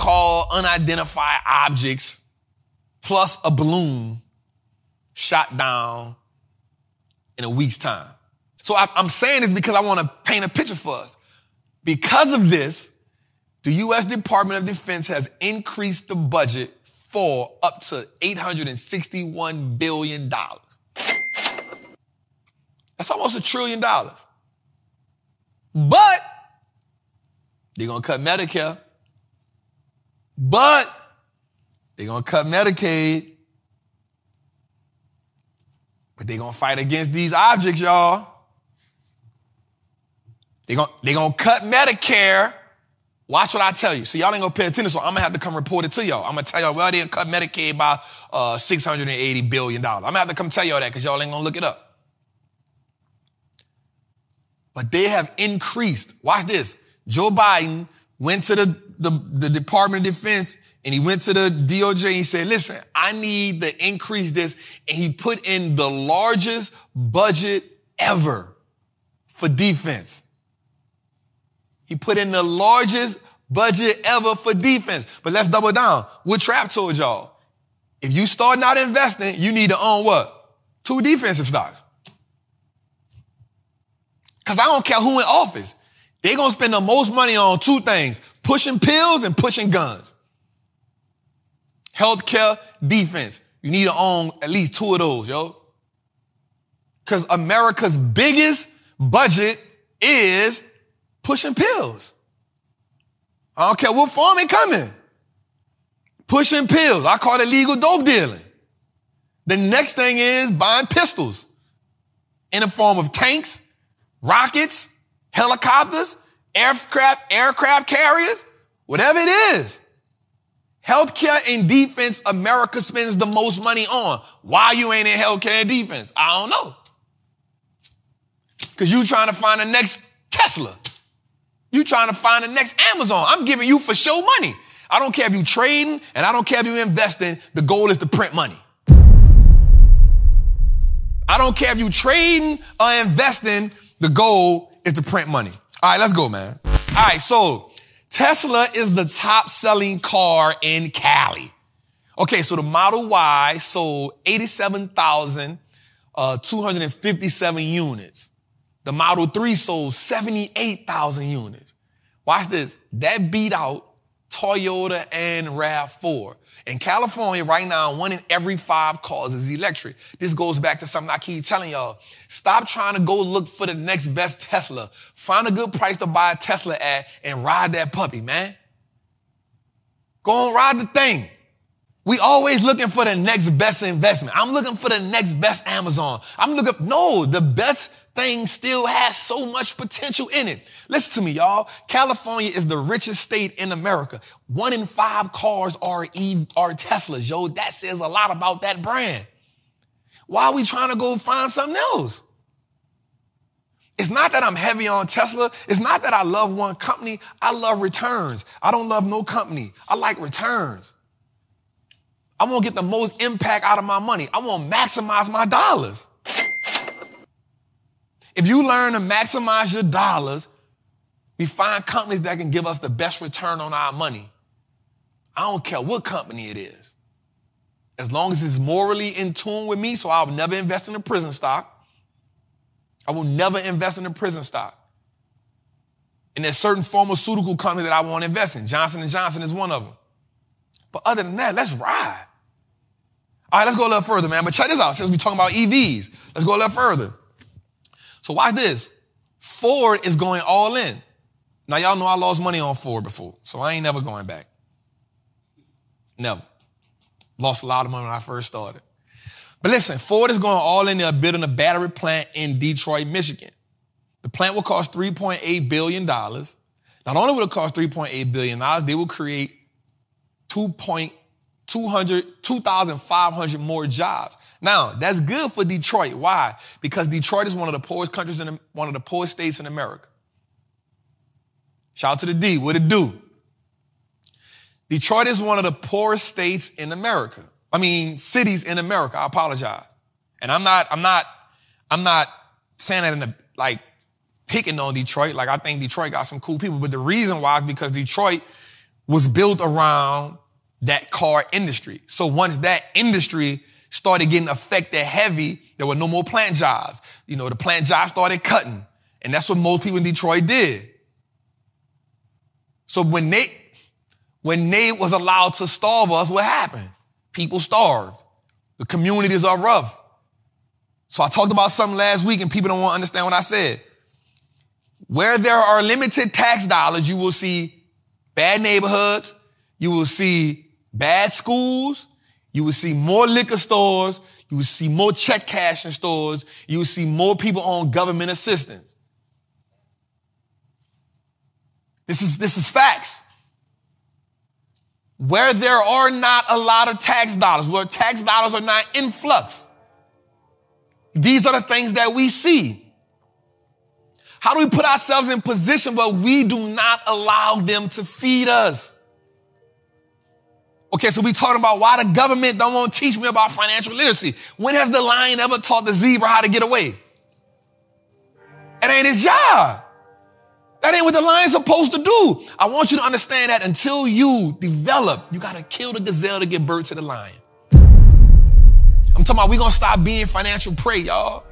so-called unidentified objects plus a balloon shot down in a week's time. So I, am saying this because I want to paint a picture for us. Because of this, the U.S. Department of Defense has increased the budget for up to $861 billion. That's almost a trillion dollars. But they're going to cut Medicare. But they're going to cut Medicaid. But they're going to fight against these objects, y'all. They're going they gonna cut Medicare. Watch what I tell you. So y'all ain't gonna pay attention, so I'm gonna have to come report it to y'all. I'm gonna tell y'all, well, they didn't cut Medicaid by uh, $680 billion. I'm gonna have to come tell y'all that because y'all ain't gonna look it up. But they have increased. Watch this. Joe Biden went to the, the, the Department of Defense and he went to the DOJ and he said, listen, I need to increase this. And he put in the largest budget ever for defense. He put in the largest budget ever for defense. But let's double down. What Trap told y'all. If you start not investing, you need to own what? Two defensive stocks. Cause I don't care who in office. They're gonna spend the most money on two things, pushing pills and pushing guns. Healthcare, defense. You need to own at least two of those, yo. Cause America's biggest budget is pushing pills. I don't care what form it come in. Pushing pills. I call it legal dope dealing. The next thing is buying pistols in the form of tanks, rockets, helicopters, aircraft, aircraft carriers, whatever it is. Healthcare and defense, America spends the most money on. Why you ain't in healthcare and defense? I don't know. Cause you trying to find the next Tesla. You trying to find the next Amazon. I'm giving you for show money. I don't care if you trading and I don't care if you investing. The goal is to print money. I don't care if you trading or investing. The goal is to print money. All right, let's go, man. All right, so Tesla is the top selling car in Cali. Okay, so the Model Y sold 87,257 uh, units. The Model 3 sold 78,000 units. Watch this. That beat out Toyota and RAV4. In California right now, one in every five cars is electric. This goes back to something I keep telling y'all. Stop trying to go look for the next best Tesla. Find a good price to buy a Tesla at and ride that puppy, man. Go and ride the thing. We always looking for the next best investment. I'm looking for the next best Amazon. I'm looking, no, the best thing still has so much potential in it. Listen to me, y'all. California is the richest state in America. One in five cars are, e- are Teslas, yo. That says a lot about that brand. Why are we trying to go find something else? It's not that I'm heavy on Tesla. It's not that I love one company. I love returns. I don't love no company. I like returns. I want to get the most impact out of my money. I want to maximize my dollars. If you learn to maximize your dollars, we find companies that can give us the best return on our money. I don't care what company it is. As long as it's morally in tune with me, so I'll never invest in a prison stock. I will never invest in a prison stock. And there's certain pharmaceutical companies that I want to invest in. Johnson & Johnson is one of them. But other than that, let's ride. All right, let's go a little further, man. But check this out. Since we're talking about EVs, let's go a little further. So watch this. Ford is going all in. Now y'all know I lost money on Ford before, so I ain't never going back. Never. Lost a lot of money when I first started. But listen, Ford is going all in there building a battery plant in Detroit, Michigan. The plant will cost $3.8 billion. Not only will it cost $3.8 billion, they will create 2,500 more jobs. Now, that's good for Detroit. Why? Because Detroit is one of the poorest countries in one of the poorest states in America. Shout out to the D. What it do? Detroit is one of the poorest states in America. I mean, cities in America. I apologize. And I'm not, I'm not, I'm not saying that in a, like, picking on Detroit. Like, I think Detroit got some cool people. But the reason why is because Detroit was built around that car industry. So once that industry started getting affected heavy, there were no more plant jobs. You know, the plant jobs started cutting. And that's what most people in Detroit did. So when Nate, when Nate was allowed to starve us, what happened? People starved. The communities are rough. So I talked about something last week and people don't want to understand what I said. Where there are limited tax dollars, you will see bad neighborhoods, you will see bad schools, you will see more liquor stores, you will see more check cashing stores, you will see more people on government assistance. This is, this is facts. Where there are not a lot of tax dollars, where tax dollars are not influx, these are the things that we see. How do we put ourselves in position where we do not allow them to feed us? Okay, so we talking about why the government don't want to teach me about financial literacy. When has the lion ever taught the zebra how to get away? It ain't his job. That ain't what the lion's supposed to do. I want you to understand that until you develop, you got to kill the gazelle to get birth to the lion. I'm talking about we to stop being financial prey, y'all.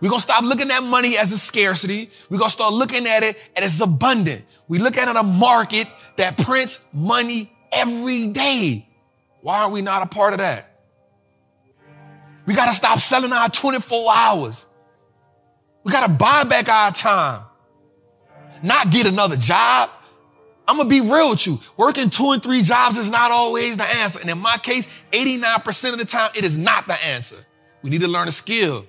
We're to stop looking at money as a scarcity. We're to start looking at it as abundant. We look at it a market that prints money every day. Why are we not a part of that? We got to stop selling our 24 hours. We got to buy back our time not get another job. I'm gonna be real with you. Working two and three jobs is not always the answer. And in my case, 89% of the time, it is not the answer. We need to learn a skill.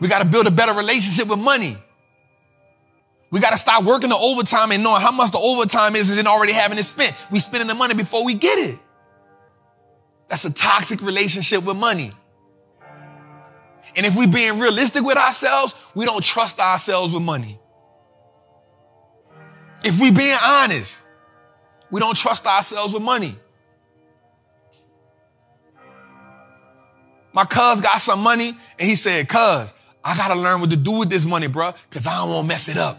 We gotta build a better relationship with money. We gotta stop working the overtime and knowing how much the overtime is and then already having it spent. We spending the money before we get it. That's a toxic relationship with money. And if we're being realistic with ourselves, we don't trust ourselves with money. If we being honest, we don't trust ourselves with money. My cuz got some money and he said, cuz, I gotta learn what to do with this money, bro, because I don't want to mess it up.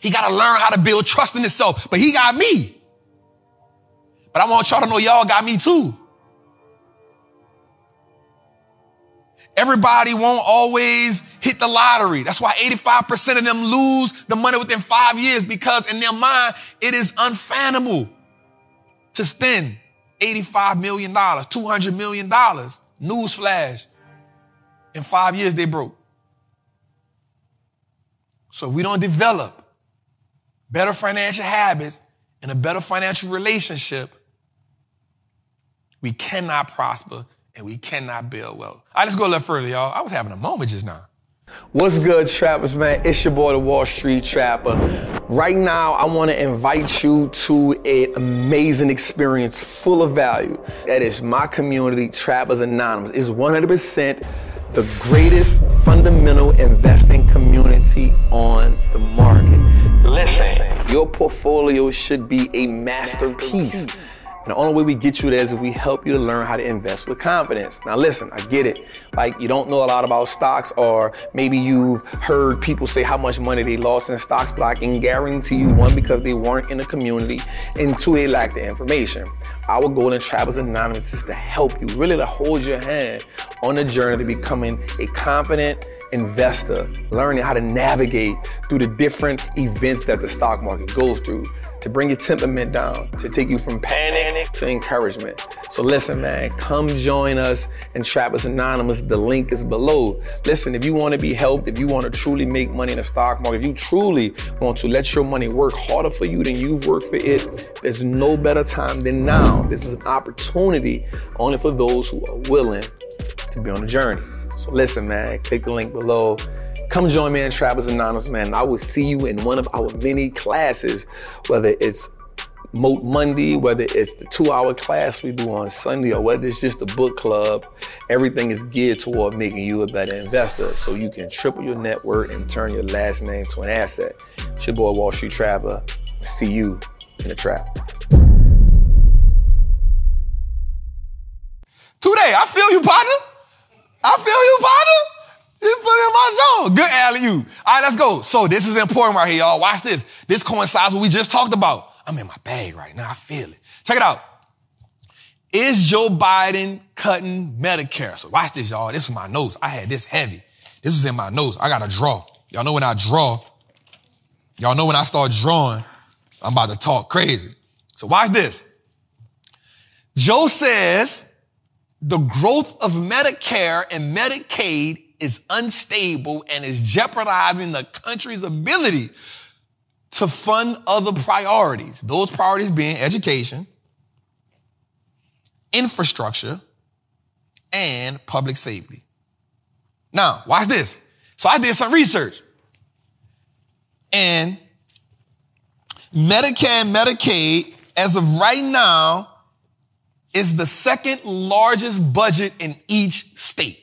He gotta learn how to build trust in himself, but he got me. But I want y'all to know y'all got me too. Everybody won't always hit the lottery. That's why 85% of them lose the money within five years because in their mind, it is unfathomable to spend $85 million, $200 million. Newsflash. In five years, they broke. So we don't develop better financial habits and a better financial relationship, we cannot prosper and we cannot build wealth. I just go a little further, y'all. I was having a moment just now. What's good, trappers, man? It's your boy, the Wall Street Trapper. Right now, I want to invite you to an amazing experience full of value. That is my community, Trappers Anonymous. It's 100% the greatest fundamental investing community on the market. Listen, your portfolio should be a masterpiece. And the only way we get you there is if we help you to learn how to invest with confidence. Now, listen, I get it. Like, you don't know a lot about stocks, or maybe you've heard people say how much money they lost in stocks, but I can guarantee you one, because they weren't in the community, and two, they lack the information. Our goal in Trappers Anonymous is to help you, really to hold your hand on the journey to becoming a confident, investor, learning how to navigate through the different events that the stock market goes through, to bring your temperament down, to take you from panic to encouragement. So listen, man, come join us in Trappers Anonymous. The link is below. Listen, if you want to be helped, if you want to truly make money in the stock market, if you truly want to let your money work harder for you than you've worked for it, there's no better time than now. This is an opportunity only for those who are willing to be on a journey. So listen, man, click the link below. Come join me in Trappers Anonymous, man. I will see you in one of our many classes, whether it's Moat Monday, whether it's the two hour class we do on Sunday, or whether it's just a book club, everything is geared toward making you a better investor so you can triple your net worth and turn your last name to an asset. It's your boy, Wall Street Trapper. See you in the trap. Today, I feel you, partner. I feel you, partner. You put in my zone. Good alley you. All right, let's go. So this is important right here, y'all. Watch this. This coincides what we just talked about. I'm in my bag right now. I feel it. Check it out. Is Joe Biden cutting Medicare? So watch this, y'all. This is my nose. I had this heavy. This was in my nose. I got to draw. Y'all know when I draw, y'all know when I start drawing, I'm about to talk crazy. So watch this. Joe says the growth of Medicare and Medicaid is unstable and is jeopardizing the country's ability to fund other priorities. Those priorities being education, infrastructure, and public safety. Now, watch this. So I did some research. And Medicare and Medicaid, as of right now, is the second largest budget in each state.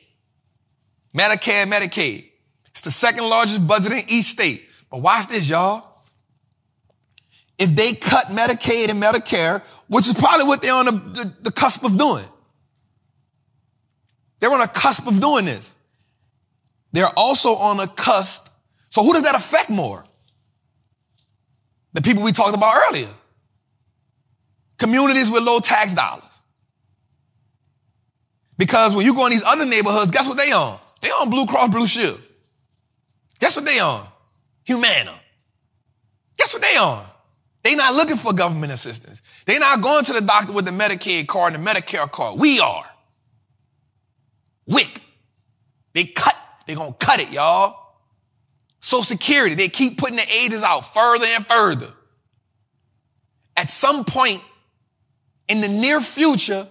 Medicare Medicaid. It's the second largest budget in each state. But watch this, y'all. If they cut Medicaid and Medicare, which is probably what they're on the, the, the cusp of doing. They're on a cusp of doing this. They're also on a cusp. So who does that affect more? The people we talked about earlier. Communities with low tax dollars. Because when you go in these other neighborhoods, guess what they on? They on Blue Cross Blue Shield. Guess what they on? Humana. Guess what they on? They not looking for government assistance. They not going to the doctor with the Medicaid card and the Medicare card. We are. WIC. They cut, they gonna cut it, y'all. Social Security, they keep putting the ages out further and further. At some point in the near future,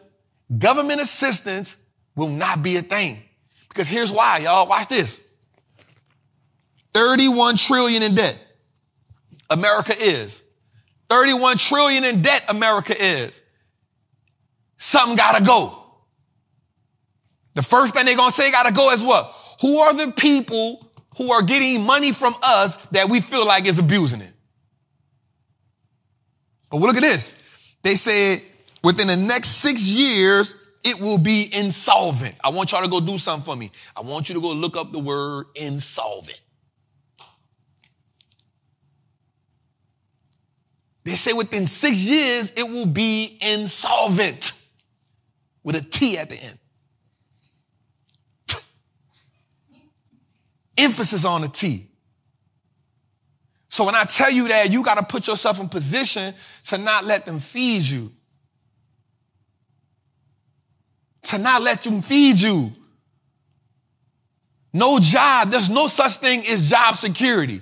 government assistance will not be a thing. Because here's why, y'all. Watch this. 31 trillion in debt. America is. 31 trillion in debt America is. Something gotta go. The first thing they're gonna say gotta go is what? Who are the people who are getting money from us that we feel like is abusing it? But look at this. They said within the next six years, it will be insolvent. I want y'all to go do something for me. I want you to go look up the word insolvent. They say within six years, it will be insolvent with a T at the end. Emphasis on the T. So when I tell you that, you got to put yourself in position to not let them feed you. To not let them feed you. No job. There's no such thing as job security.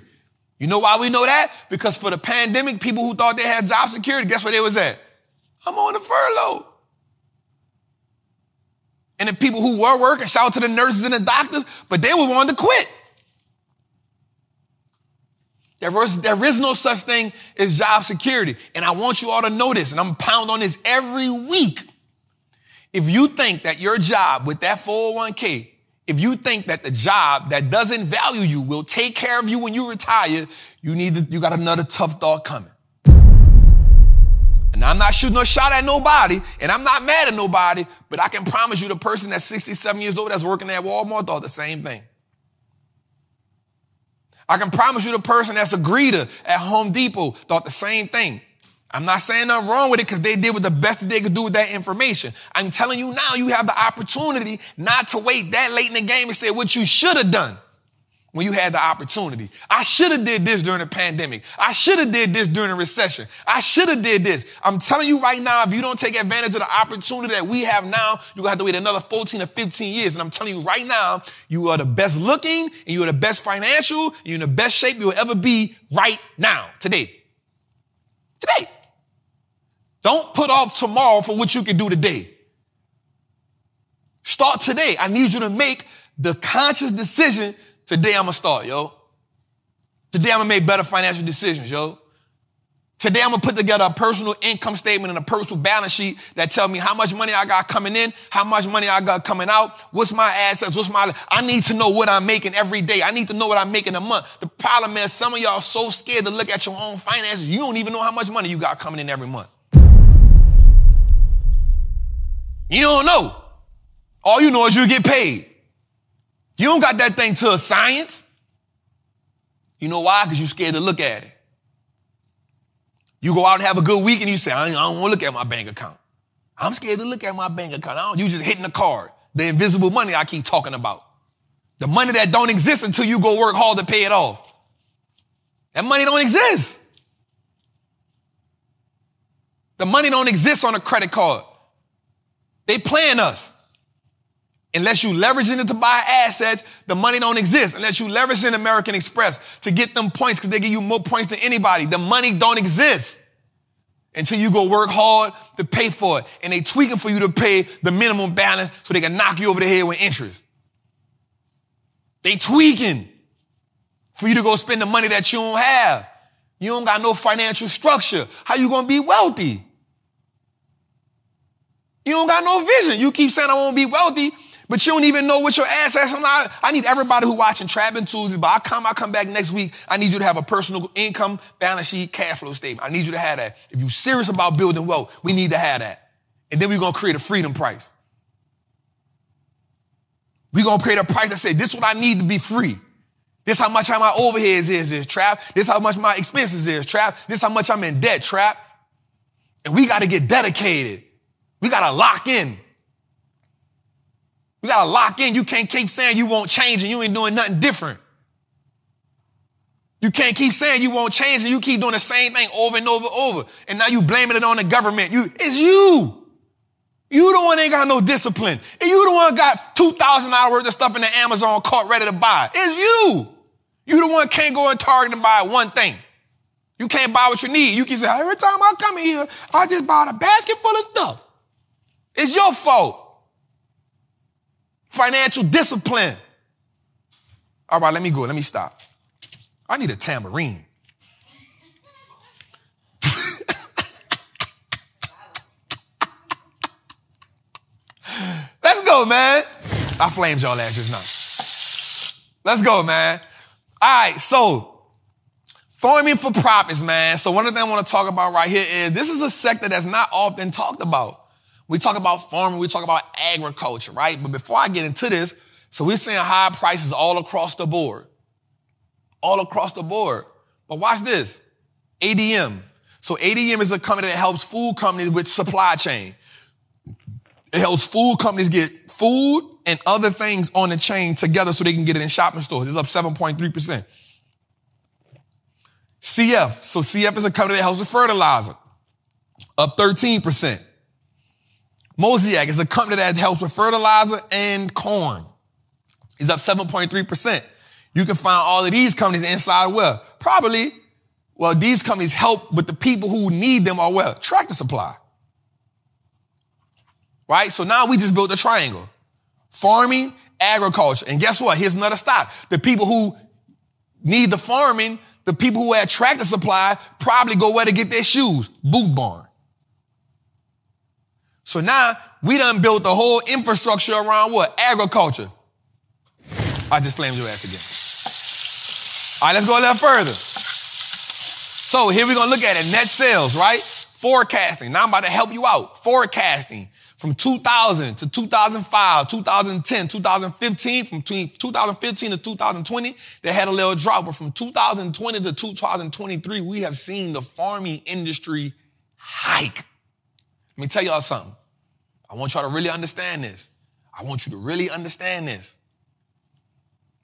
You know why we know that? Because for the pandemic, people who thought they had job security, guess where they was at? I'm on a furlough. And the people who were working, shout out to the nurses and the doctors, but they were wanting to quit. There, was, there is no such thing as job security. And I want you all to know this, and I'm pound on this every week. If you think that your job with that 401k if you think that the job that doesn't value you will take care of you when you retire, you need to, you got another tough thought coming. And I'm not shooting a shot at nobody, and I'm not mad at nobody, but I can promise you the person that's 67 years old that's working at Walmart thought the same thing. I can promise you the person that's a greeter at Home Depot thought the same thing. I'm not saying nothing wrong with it because they did what the best that they could do with that information. I'm telling you now, you have the opportunity not to wait that late in the game and say what you should have done when you had the opportunity. I should have did this during the pandemic. I should have did this during the recession. I should have did this. I'm telling you right now, if you don't take advantage of the opportunity that we have now, you're gonna have to wait another 14 or 15 years. And I'm telling you right now, you are the best looking and you are the best financial, you're in the best shape you will ever be right now, today. Today. Don't put off tomorrow for what you can do today. Start today. I need you to make the conscious decision. Today I'm gonna start, yo. Today I'm gonna make better financial decisions, yo. Today I'm gonna put together a personal income statement and a personal balance sheet that tell me how much money I got coming in, how much money I got coming out, what's my assets, what's my, I need to know what I'm making every day. I need to know what I'm making a month. The problem is some of y'all so scared to look at your own finances, you don't even know how much money you got coming in every month. You don't know. All you know is you get paid. You don't got that thing to a science. You know why? Because you're scared to look at it. You go out and have a good week and you say, I don't want to look at my bank account. I'm scared to look at my bank account. You just hitting the card. The invisible money I keep talking about. The money that don't exist until you go work hard to pay it off. That money don't exist. The money don't exist on a credit card. They playing us. Unless you leveraging it to buy assets, the money don't exist. Unless you leverage in American Express to get them points because they give you more points than anybody. The money don't exist until you go work hard to pay for it. And they tweaking for you to pay the minimum balance so they can knock you over the head with interest. They tweaking for you to go spend the money that you don't have. You don't got no financial structure. How you gonna be wealthy? You don't got no vision. You keep saying I want to be wealthy, but you don't even know what your ass has. I, I need everybody who watching Trappin Tuesday, but I come, I come back next week. I need you to have a personal income, balance sheet, cash flow statement. I need you to have that. If you're serious about building wealth, we need to have that. And then we're to create a freedom price. We're to create a price that says, this is what I need to be free. This how much my overheads is, is trap. This how much my expenses is, trap. This how much I'm in debt, trap. And we got to get dedicated. We got to lock in. We got to lock in. You can't keep saying you won't change and you ain't doing nothing different. You can't keep saying you won't change and you keep doing the same thing over and over and over. And now you blaming it on the government. You, it's you. You the one ain't got no discipline. And you the one got $2,000 worth of stuff in the Amazon cart ready to buy. It's you. You the one can't go in Target and buy one thing. You can't buy what you need. You can say, every time I come in here, I just bought a basket full of stuff. It's your fault financial discipline. All right, let me go. Let me stop. I need a tambourine. Let's go, man. I flamed y'all last just now. Let's go, man. All right, so farming for profits, man. So one of the things I want to talk about right here is this is a sector that's not often talked about. We talk about farming, we talk about agriculture, right? But before I get into this, so we're seeing high prices all across the board. All across the board. But watch this. ADM. So ADM is a company that helps food companies with supply chain. It helps food companies get food and other things on the chain together so they can get it in shopping stores. It's up 7.3%. CF. So CF is a company that helps with fertilizer. Up 13%. Mosaic is a company that helps with fertilizer and corn. It's up 7.3%. You can find all of these companies inside where? Probably, well, these companies help with the people who need them or well, tractor supply. Right? So now we just built a triangle. Farming, agriculture. And guess what? Here's another stock. The people who need the farming, the people who have tractor supply probably go where to get their shoes. Boot barn. So now we done built the whole infrastructure around what? Agriculture. I just flamed your ass again. All right, let's go a little further. So here we're gonna look at it. Net sales, right? Forecasting. Now I'm about to help you out. Forecasting from 2000 to 2005, 2010, 2015, from between 2015 to 2020, they had a little drop. But from 2020 to 2023, we have seen the farming industry hike. Let me tell y'all something. I want y'all to really understand this. I want you to really understand this.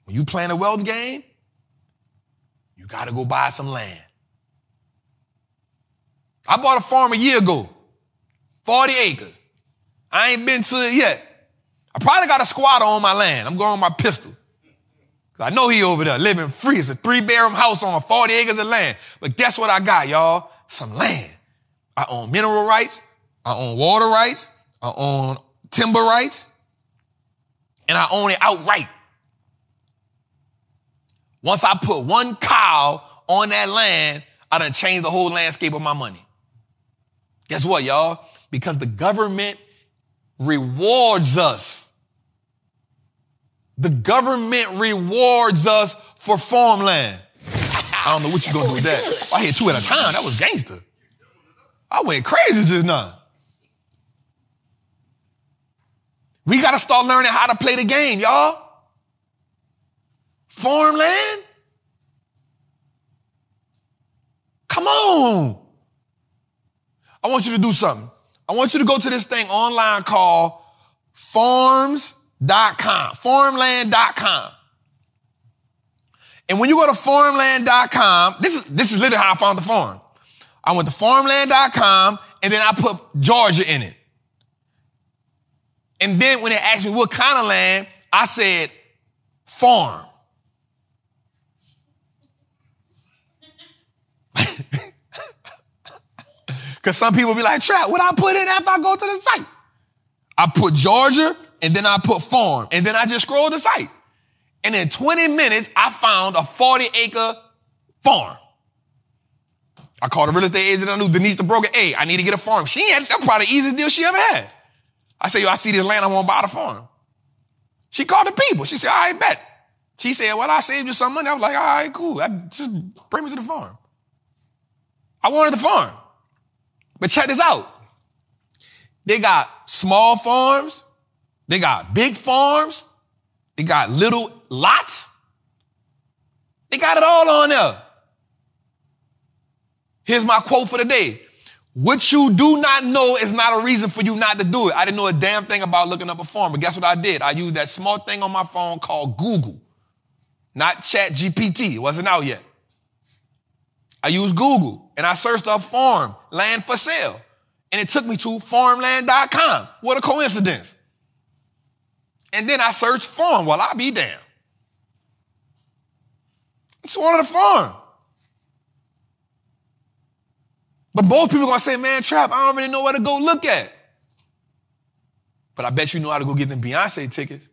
When you playing a wealth game, you got to go buy some land. I bought a farm a year ago, 40 acres. I ain't been to it yet. I probably got a squatter on my land. I'm going on my pistol. Cause I know he over there living free. It's a three bedroom house on 40 acres of land. But guess what I got, y'all? Some land. I own mineral rights. I own water rights. I own timber rights. And I own it outright. Once I put one cow on that land, I done changed the whole landscape of my money. Guess what, y'all? Because the government rewards us. The government rewards us for farmland. I don't know what you're gonna do with that. I hit two at a time. That was gangster. I went crazy just now. We got to start learning how to play the game, y'all. Farmland? Come on. I want you to do something. I want you to go to this thing online called farms.com, farmland.com. And when you go to farmland.com, this is, this is literally how I found the farm. I went to farmland.com and then I put Georgia in it. And then when they asked me what kind of land, I said farm. Because some people be like, Trap, what I put in after I go to the site? I put Georgia and then I put farm and then I just scrolled the site. And in 20 minutes, I found a 40 acre farm. I called a real estate agent I knew, Denise the broker. Hey, I need to get a farm. She had, that probably the easiest deal she ever had. I say, yo, I see this land, I want to buy the farm. She called the people. She said, right, bet. She said, well, I saved you some money. I was like, all right, cool. I just bring me to the farm. I wanted the farm. But check this out. They got small farms. They got big farms. They got little lots. They got it all on there. Here's my quote for the day. What you do not know is not a reason for you not to do it. I didn't know a damn thing about looking up a farm, but guess what I did? I used that small thing on my phone called Google, not Chat GPT. It wasn't out yet. I used Google and I searched up farm, land for sale. And it took me to farmland.com. What a coincidence. And then I searched farm. Well, I'll be damned. It's one of the farm. But both people are gonna say, man, Trap, I don't really know where to go look at. But I bet you know how to go get them Beyonce tickets.